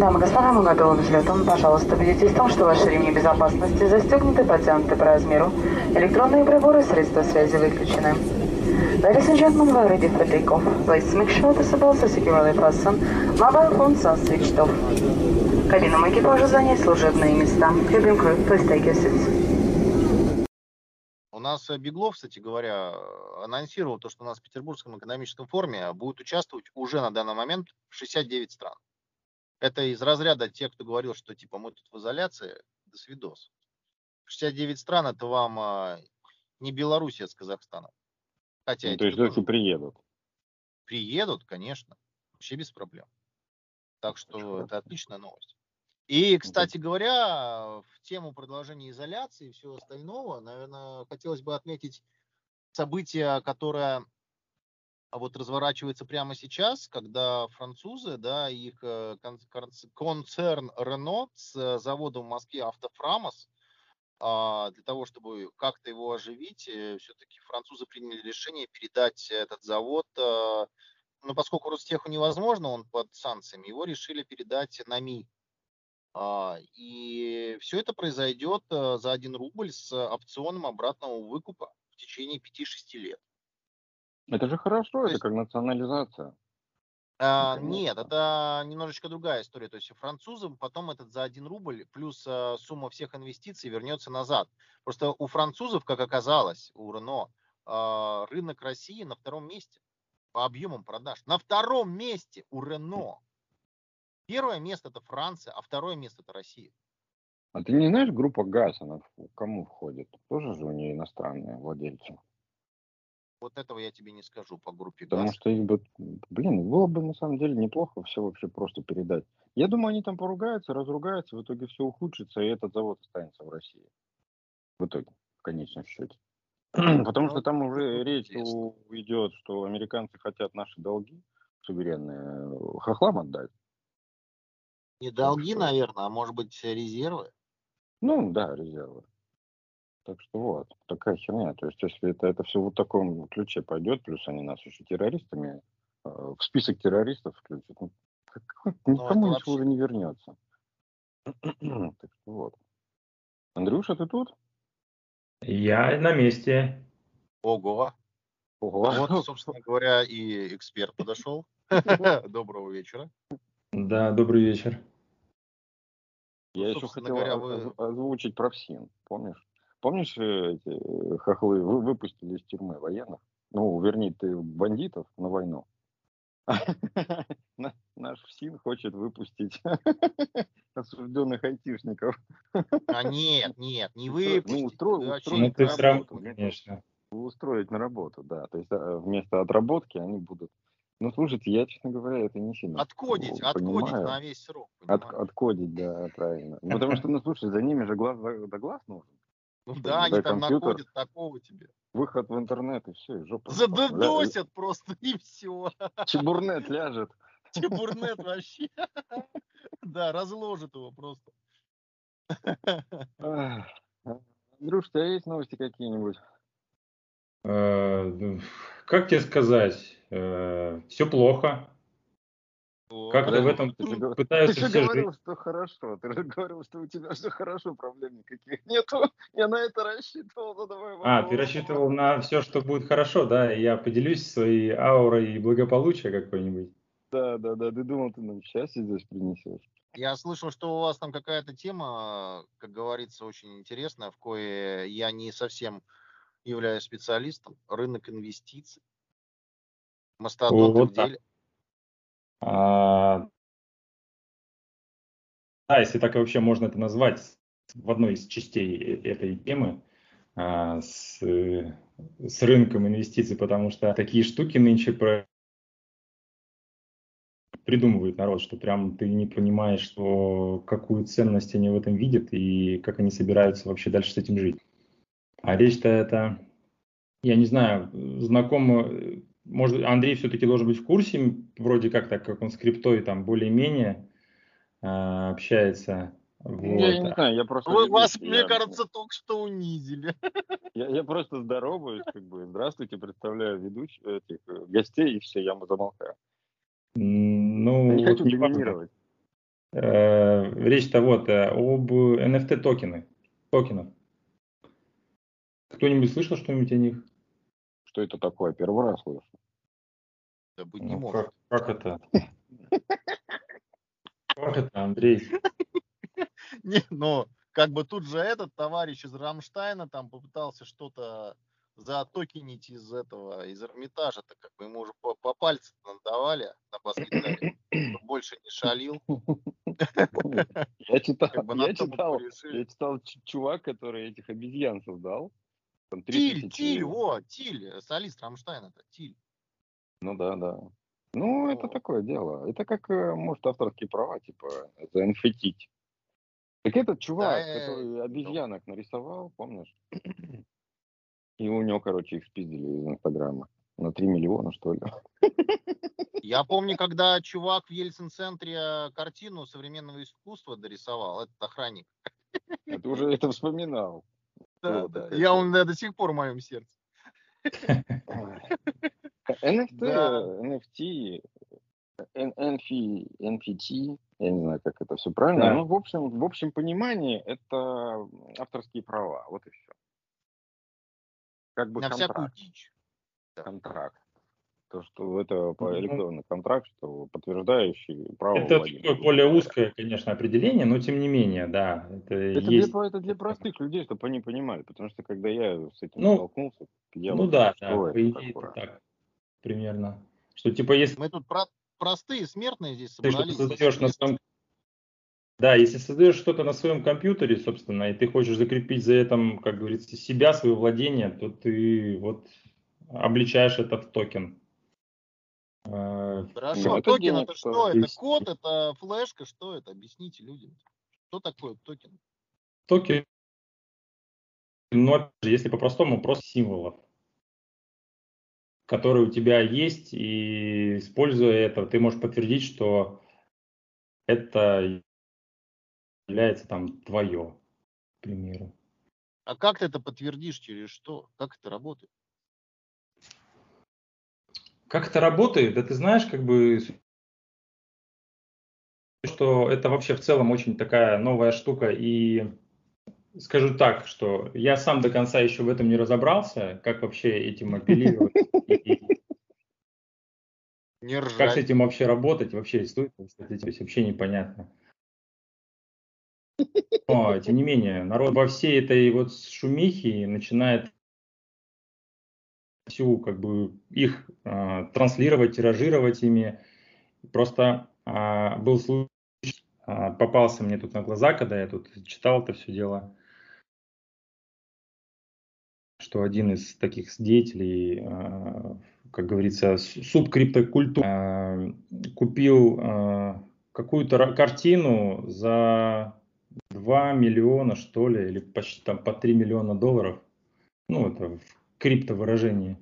Дамы и господа, мы готовы к взлету. Пожалуйста, убедитесь в том, что ваши ремни безопасности застегнуты, подтянуты по размеру. Электронные приборы, средства связи выключены. Ladies and gentlemen, we're ready for takeoff. Please make sure the seatbelts are securely fastened. Mobile phones are switched off. Кабинам экипажа занять служебные места. Cabin crew, please take your seats. У нас э, Беглов, кстати говоря, анонсировал то, что у нас в Петербургском экономическом форуме будет участвовать уже на данный момент 69 стран. Это из разряда тех, кто говорил, что типа мы тут в изоляции, до свидос. 69 стран это вам а, не Белоруссия с Казахстаном. Хотя ну, то есть все приедут? Приедут, конечно. Вообще без проблем. Так что Хорошо. это отличная новость. И, кстати говоря, в тему продолжения изоляции и всего остального, наверное, хотелось бы отметить событие, которое а вот разворачивается прямо сейчас, когда французы, да, их э, концерн Renault с заводом в Москве Автофрамос, а, для того, чтобы как-то его оживить, э, все-таки французы приняли решение передать этот завод, э, ну, поскольку Ростеху невозможно, он под санкциями, его решили передать НАМИ. А, и все это произойдет за 1 рубль с опционом обратного выкупа в течение 5-6 лет. Это же хорошо, это есть, как национализация. А, нет, это немножечко другая история. То есть французам потом этот за 1 рубль плюс а, сумма всех инвестиций вернется назад. Просто у французов, как оказалось, у Рено, а, рынок России на втором месте по объемам продаж. На втором месте у Рено. Первое место это Франция, а второе место это Россия. А ты не знаешь, группа ГАЗ, она кому входит? Тоже же у нее иностранные владельцы. Вот этого я тебе не скажу по группе Потому ГАЗ. что их бы, блин, было бы на самом деле неплохо все вообще просто передать. Я думаю, они там поругаются, разругаются, в итоге все ухудшится, и этот завод останется в России. В итоге, в конечном счете. Потому ну, что там уже речь идет, что американцы хотят наши долги суверенные хохлам отдать. Не долги, наверное, а может быть резервы? Ну да, резервы. Так что вот, такая херня. То есть, если это, это все в таком ключе пойдет, плюс они нас еще террористами, э, в список террористов включат, ну, ну никому ничего вообще... уже не вернется. так что вот. Андрюша, ты тут? Я на месте. Ого. Ого. Вот, собственно говоря, и эксперт подошел. Доброго вечера. Да, добрый вечер. Я ну, еще хотел говоря, вы... озвучить про ПСИН, помнишь? Помнишь, э, эти э, хохлы вы выпустили из тюрьмы военных? Ну, вернее, ты бандитов на войну. Наш ФСИН хочет выпустить осужденных айтишников. А нет, нет, не выпустить. Ну, устроить, устроить ну, на работу, конечно. Устроить на работу, да. То есть а, вместо отработки они будут ну, слушайте, я, честно говоря, это не сильно Откодить, откодить на весь срок. От, откодить, да, правильно. Потому что, ну, слушай, за ними же глаз да глаз нужен. Ну да, они там находят такого тебе. Выход в интернет и все, и жопа. Задодосят просто и все. Чебурнет ляжет. Чебурнет вообще. Да, разложит его просто. Андрюш, у тебя есть новости какие-нибудь? Э, ну, как тебе сказать? Э, все плохо. Как ты в этом ты же, пытаешься Ты же говорил, что хорошо. Ты же говорил, что у тебя все хорошо, проблем никаких нету. Я на это рассчитывал. Задавай а, ты рассчитывал на все, что будет хорошо, да? Я поделюсь своей аурой и благополучия какой-нибудь. Да, да, да. Ты думал, ты нам счастье здесь принесешь. Я слышал, что у вас там какая-то тема, как говорится, очень интересная, в кое я не совсем являюсь специалистом. Рынок инвестиций. Мастодонты вот в деле. А, да, если так вообще можно это назвать, в одной из частей э, этой темы а, с, с рынком инвестиций, потому что такие штуки нынче про придумывает народ, что прям ты не понимаешь, что какую ценность они в этом видят и как они собираются вообще дальше с этим жить. А речь-то это, я не знаю, знакомо может, Андрей все-таки должен быть в курсе, вроде как так, как он с криптой там более-менее э, общается. Вот. Я не знаю, я просто... Вы, вас, я... мне кажется, только что унизили. Я, я просто здороваюсь, как бы, здравствуйте, представляю ведущих, этих э, гостей, и все, я замолкаю. Ну, я не хочу доминировать. Э, речь-то вот э, об NFT токены, токенах. Кто-нибудь слышал что-нибудь о них? Что это такое? Первый раз слышу. Да быть не Ну, может. как, как это? Как это, Андрей? Не, но как бы тут же этот товарищ из Рамштайна там попытался что-то затокенить из этого, из Эрмитажа, так как бы ему уже по, по пальцам надавали на чтобы больше не шалил. Я читал, Как бы я читал, я читал чувак, который этих обезьян создал. Там Тиль, 3000 Тиль, во, Тиль, солист Рамштайна-то, Тиль. Ну да, да. Ну, это Вот. такое дело. Это как, э, может, авторские права, типа, это NFT. Так этот чувак, э, который обезьянок нарисовал, помнишь? И у него, короче, их спиздили из Инстаграма. На 3 миллиона, что ли. Я помню, когда чувак в Ельцин-центре картину современного искусства дорисовал, этот охранник. Это уже это вспоминал. Да, Вот да. это Я он да, до сих пор в моем сердце. NFT, Да. NFT, N- NF, NFT, я не знаю, как это все правильно. Да. Ну, в общем, в общем понимании это авторские права, вот и все. Как бы На всякую контракт. дичь. контракт. То, что это по электронный контракт, что подтверждающий право Это владения. такое более узкое, конечно, определение, но тем не менее, да, это, Это есть. для, это для простых людей, чтобы они понимали, потому что когда я с этим Ну, столкнулся, я ну вот да, да, по идее это так, примерно. Что типа если Мы тут про- простые смертные здесь ты собрались. создаешь на своем да, если создаешь что-то на своем компьютере, собственно, и ты хочешь закрепить за этим, как говорится, себя, свое владение, то ты вот обличаешь это в токен. Э, Хорошо, Ну, это токен денег это что? Это код, это флешка, что это? Объясните людям. Что такое токен? Токен, но опять же, если по-простому, просто символов, которые у тебя есть, и используя это, ты можешь подтвердить, что это является там твое, к примеру. А как ты это подтвердишь? Через что? Как это работает? Как это работает? Да ты знаешь, как бы, что это вообще в целом очень такая новая штука. И скажу так, что я сам до конца еще в этом не разобрался, как вообще этим апеллировать, как с этим вообще работать, вообще стоит вообще непонятно. Но, тем не менее, народ во всей этой вот шумихе начинает всю, как бы, их а, транслировать, тиражировать ими. Просто а, был случай, попался мне тут на глаза, когда я тут читал это все дело, что один из таких деятелей, а, как говорится, субкриптокультуры, а, купил а, какую-то картину за 2 миллиона, что ли, или почти там по 3 миллиона долларов. Ну, это в криптовыражении.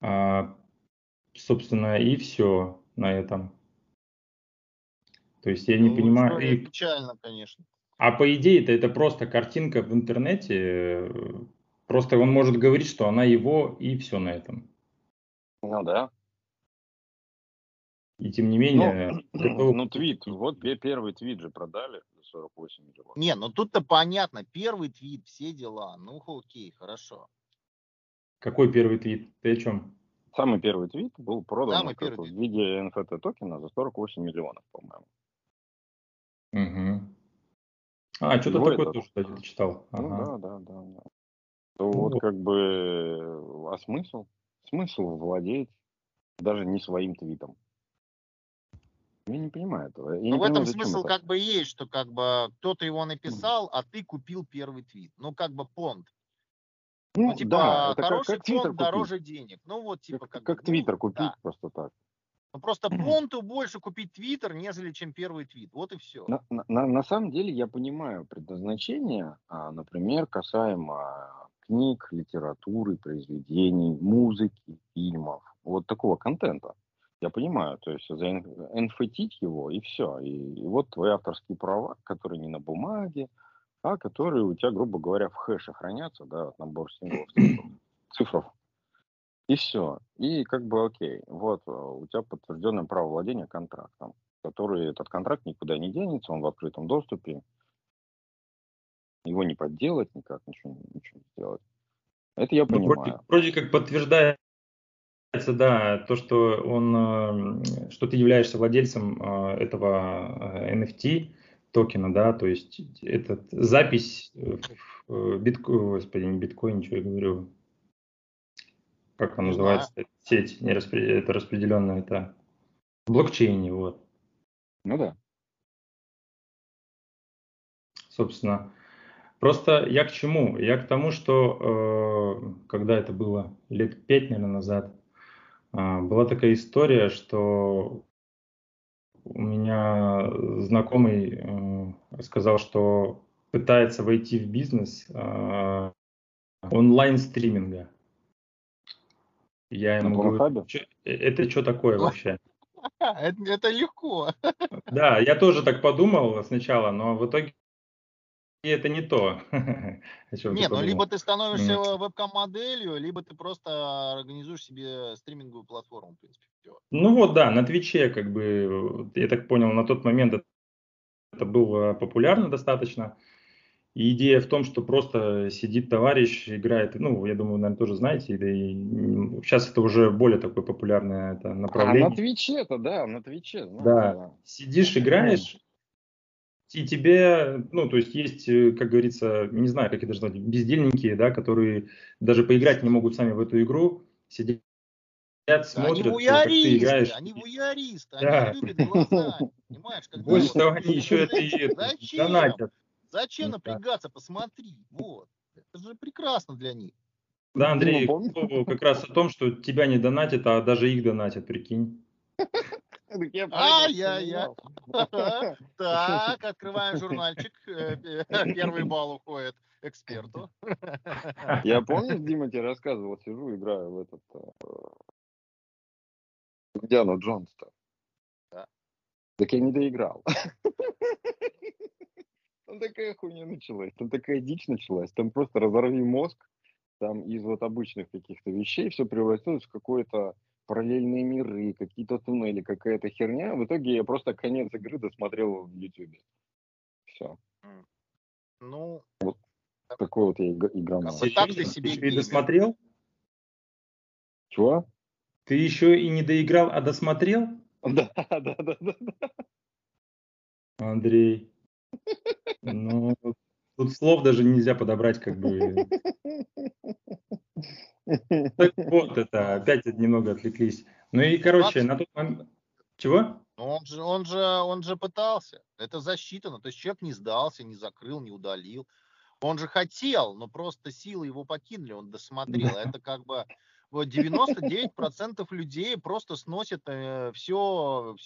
А, собственно, и все на этом. То есть я не Ну, понимаю. история и- Печально, конечно. а по идее это, это просто картинка в интернете. э, Просто он может говорить, что она его, и все на этом. Ну да. И тем не менее... Ну, купить твит, вот первый твит же продали за 48 миллионов. Не, ну тут-то понятно. Первый твит, все дела. Ну, окей, хорошо. Какой первый твит? Ты о чем? Самый первый твит был продан Самый первый в виде NFT токена за 48 миллионов, по-моему. Угу. А, что-то такое это- тоже кстати, читал. Ну Ага. да, да, да. да. То Ну вот вот. как бы, а смысл? Смысл владеть даже не своим твитом. Я не понимаю этого. Я не Ну, в этом понимаю, смысл это. как бы есть, что как бы кто-то его написал, а ты купил первый твит. Ну, как бы понт. Ну, Ну, типа, да, как, хороший как Твиттер понт купить. дороже денег. Ну, вот, типа, Как, как, как бы, ну, Твиттер купить да. просто так. Ну, просто понту больше купить твиттер, нежели чем первый твит. Вот и все. На, на- на- самом деле я понимаю предназначение, а, например, касаемо книг, литературы, произведений, музыки, фильмов, вот такого контента. Я понимаю, то есть заинфетить его и все. И, и вот твои авторские права, которые не на бумаге, а которые у тебя, грубо говоря, в хэше хранятся, да, вот набор символов, цифров. И все. И как бы окей, вот э, у тебя подтвержденное право владения контрактом. который этот контракт никуда не денется, он в открытом доступе. Его не подделать никак, ничего, ничего не сделать. Это я Ну, понимаю. вроде, вроде как подтверждается, да, то, что он, э, что ты являешься владельцем э, этого э, NFT токена, да, то есть этот запись в битко, господи, не биткоин, ничего я говорю, как она Не называется, сеть, не распре- это распределенная, это в блокчейне, вот. Ну да. собственно. Просто я к чему? Я к тому, что э, когда это было лет пять, наверное, назад, э, была такая история, что у меня знакомый э, сказал, что пытается войти в бизнес э, онлайн-стриминга. Я На ему говорю, Порнхабе? «Чё- э, это что такое вообще? Это, это легко. Да, я тоже так подумал сначала, но в итоге это не то. Нет, ну либо ты становишься Мгм. вебкам-моделью, либо ты просто организуешь себе стриминговую платформу, в принципе. всё. Ну вот, да, на Твиче, как бы, я так понял, на тот момент это, это было популярно достаточно. И идея в том, что просто сидит товарищ, играет, ну, я думаю, наверное, тоже знаете, да и сейчас это уже более такое популярное это А направление. на Твиче-то, да, на Твиче. знаю, Да. Сидишь, играешь, и тебе, ну, то есть есть, э, как говорится, не знаю, как это даже назвать, бездельники, да, которые даже поиграть не могут сами в эту игру, сидят, Да, смотрят, они как ты играешь. они вуяристы, Да. они любят глаза, понимаешь? Больше того, они еще это и это, донатят. Зачем Ну, да. напрягаться? Посмотри, вот. Это же прекрасно для них. Да, Андрей, помнишь? к слову, как раз о том, что тебя не донатят, а даже их донатят, прикинь. Ай-яй-яй. Так, открываем журнальчик. Э, Первый балл уходит эксперту. Я помню, Дима тебе рассказывал, сижу, играю в этот... э, Индиану Джонс-то. Так я не доиграл. Там такая хуйня началась, там такая дичь началась, там просто разорви мозг, там из вот обычных каких-то вещей все превратилось в какое-то параллельные миры, какие-то туннели, какая-то херня. В итоге я просто конец игры досмотрел в Ютубе. Все. Ну, Такой вот я иг- игроман. Вот так ты себе геймер. досмотрел? Чего? Ты еще и не доиграл, а досмотрел? Да, да, да, да. да. Андрей. Ну, тут слов даже нельзя подобрать, как бы. Так вот это, опять немного отвлеклись. Ну и, короче, на тот момент... Чего? ну он же, он же, он же пытался. Это засчитано. То есть человек не сдался, не закрыл, не удалил. Он же хотел, но просто силы его покинули, он досмотрел. Это как бы 99% людей просто сносят все,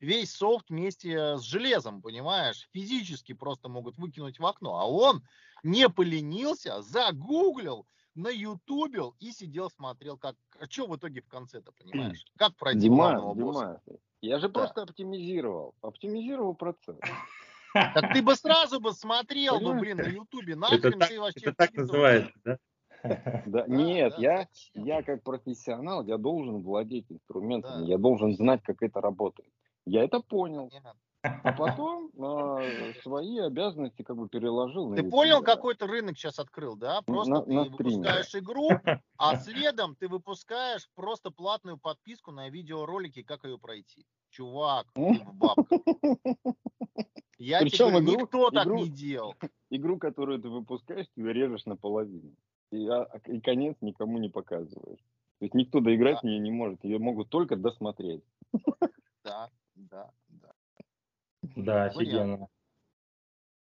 весь софт вместе с железом, понимаешь? Физически просто могут выкинуть в окно. А он не поленился, загуглил, на ютубил и сидел, смотрел, как, а что в итоге в конце-то, понимаешь? Как пройти Дима? Дима, я же Да. просто оптимизировал. Оптимизировал процесс. Так ты бы сразу бы смотрел, ну блин, на ютубе, нахрен ты вообще это так называется, да? Да, нет, я, я как профессионал, я должен владеть инструментами, я должен знать, как это работает. Я это понял. А потом э, свои обязанности как бы переложил Ты понял, какой ты рынок сейчас открыл, да? Просто на- ты на стриме. выпускаешь игру, а следом ты выпускаешь просто платную подписку на видеоролики, как ее пройти. Чувак, ты в бабках. Я тебе Причем говорю, игру- никто так игру- не делал. Игру, которую ты выпускаешь, ты режешь наполовину. И, а- и конец никому не показываешь. То есть никто доиграть в нее не может, ее могут только досмотреть. Да, да, да. Да, офигенно.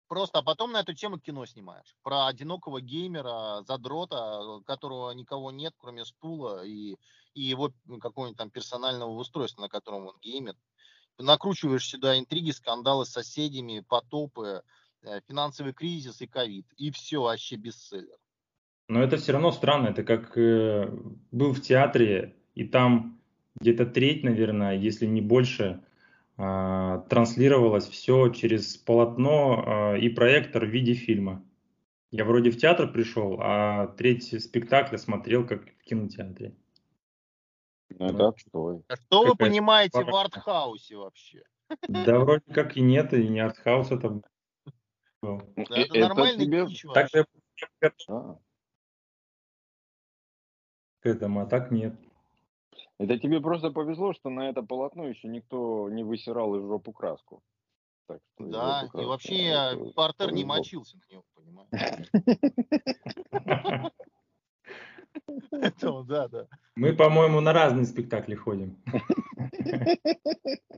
Просто, а потом на эту тему кино снимаешь. Про одинокого геймера, задрота, которого никого нет, кроме стула и, и его ну, какого-нибудь там персонального устройства, на котором он геймит. Накручиваешь сюда интриги, скандалы с соседями, потопы, э, финансовый кризис и ковид. И все, вообще бестселлер. Но это все равно странно. Это как э, был в театре, и там где-то треть, наверное, если не больше, а, транслировалось все через полотно а, и проектор в виде фильма. Я вроде в театр пришел, а треть спектакля смотрел как в кинотеатре. Ну, это отстой. А Что вы Какая-то понимаете в пара. артхаусе вообще? Да вроде как и нет, и не артхаус это был. Ну, Да э- Это нормальный тебе... к этому, а так нет. это тебе просто повезло, что на это полотно еще никто не высирал из жопу краску. Так что Да, и краску, вообще это Портер не мочился на него, понимаешь? Поэтому, да, да. Мы, по-моему, на разные спектакли ходим.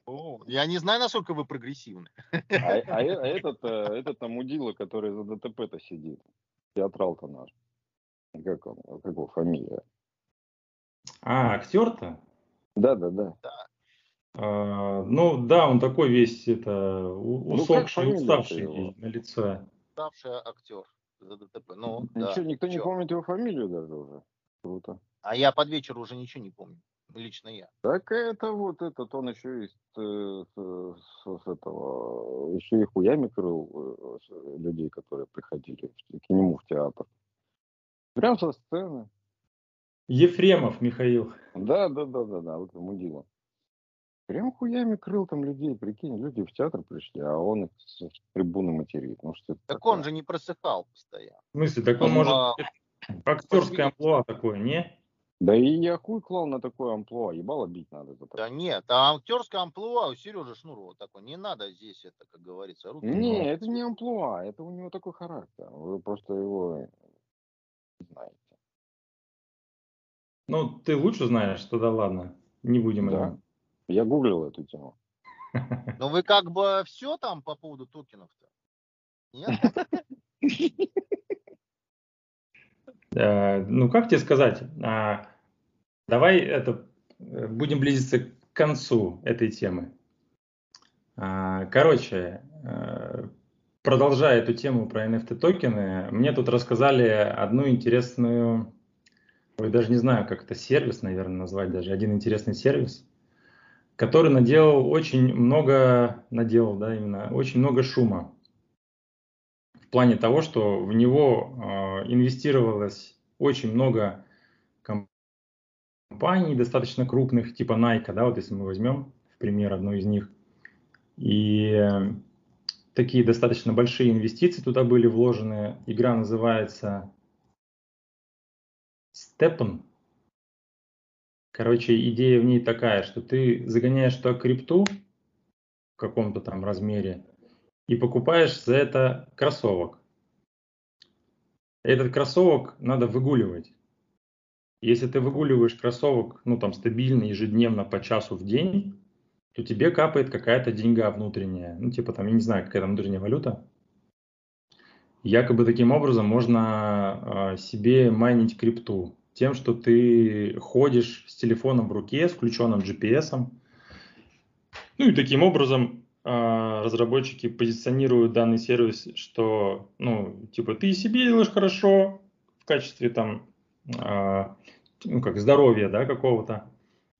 О, Я не знаю, насколько вы прогрессивны. А, а э- а этот, э, этот там мудила, который за ДТП-то сидит, театрал-то наш. Как он, как его фамилия? А, актер-то? Да-да-да. А, ну да, он такой весь это у- Ну, усопший, уставший на лице. Ставший актер за ДТП. Ну, Ничего, да. никто не чё? помнит его фамилию даже уже. Круто. А я под вечер уже ничего не помню. Лично я. Так это вот этот, он еще из э, с, с- с этого, еще и хуями крыл э, людей, которые приходили к нему в театр. Прям со сцены. Ефремов Михаил. Да, да, да, да, да, вот мудила. Прям хуями крыл там людей, прикинь, люди в театр пришли, а он их с трибуны материт. Ну что Так такое? он же не просыхал постоянно. В смысле, так он Он, может а, актерское амплуа такое, не? Да и я хуй клал на такое амплуа, ебало бить надо за Да нет, а актерское амплуа у Сережи Шнурова такое. Не надо здесь это, как говорится, руки. Не, это не амплуа, это у него такой характер. Вы просто его не знаете. Ну, ты лучше знаешь, тогда ладно. Не будем Да. Я гуглил эту тему. Но вы как бы все там по поводу токенов-то? Нет? Э, ну, как тебе сказать? А, давай это э, будем близиться к концу этой темы. А, короче, э, продолжая эту тему про NFT токены, мне тут рассказали одну интересную, ой, даже не знаю, как это сервис, наверное, назвать даже, один интересный сервис, который наделал очень много, наделал, да, именно, очень много шума в плане того, что в него э, инвестировалось очень много компаний достаточно крупных, типа Nike, да, вот если мы возьмем в пример одну из них, и такие достаточно большие инвестиции туда были вложены. Игра называется Steppen. Короче, идея в ней такая, что ты загоняешь туда крипту в каком-то там размере и покупаешь за это кроссовок. Этот кроссовок надо выгуливать. Если ты выгуливаешь кроссовок, ну там стабильно, ежедневно по часу в день, то тебе капает какая-то деньга внутренняя. Ну типа там, я не знаю, какая там внутренняя валюта. Якобы таким образом можно э, себе майнить крипту тем, что ты ходишь с телефоном в руке, с включенным GPS. Ну и таким образом э, разработчики позиционируют данный сервис, что, ну, типа, ты себе делаешь хорошо в качестве там, э, ну, как здоровья, да, какого-то.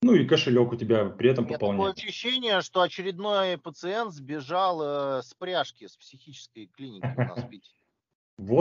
Ну и кошелек у тебя при этом меня такое ощущение, что очередной пациент сбежал э, с пряжки с психической клиники у нас в Питере. Вот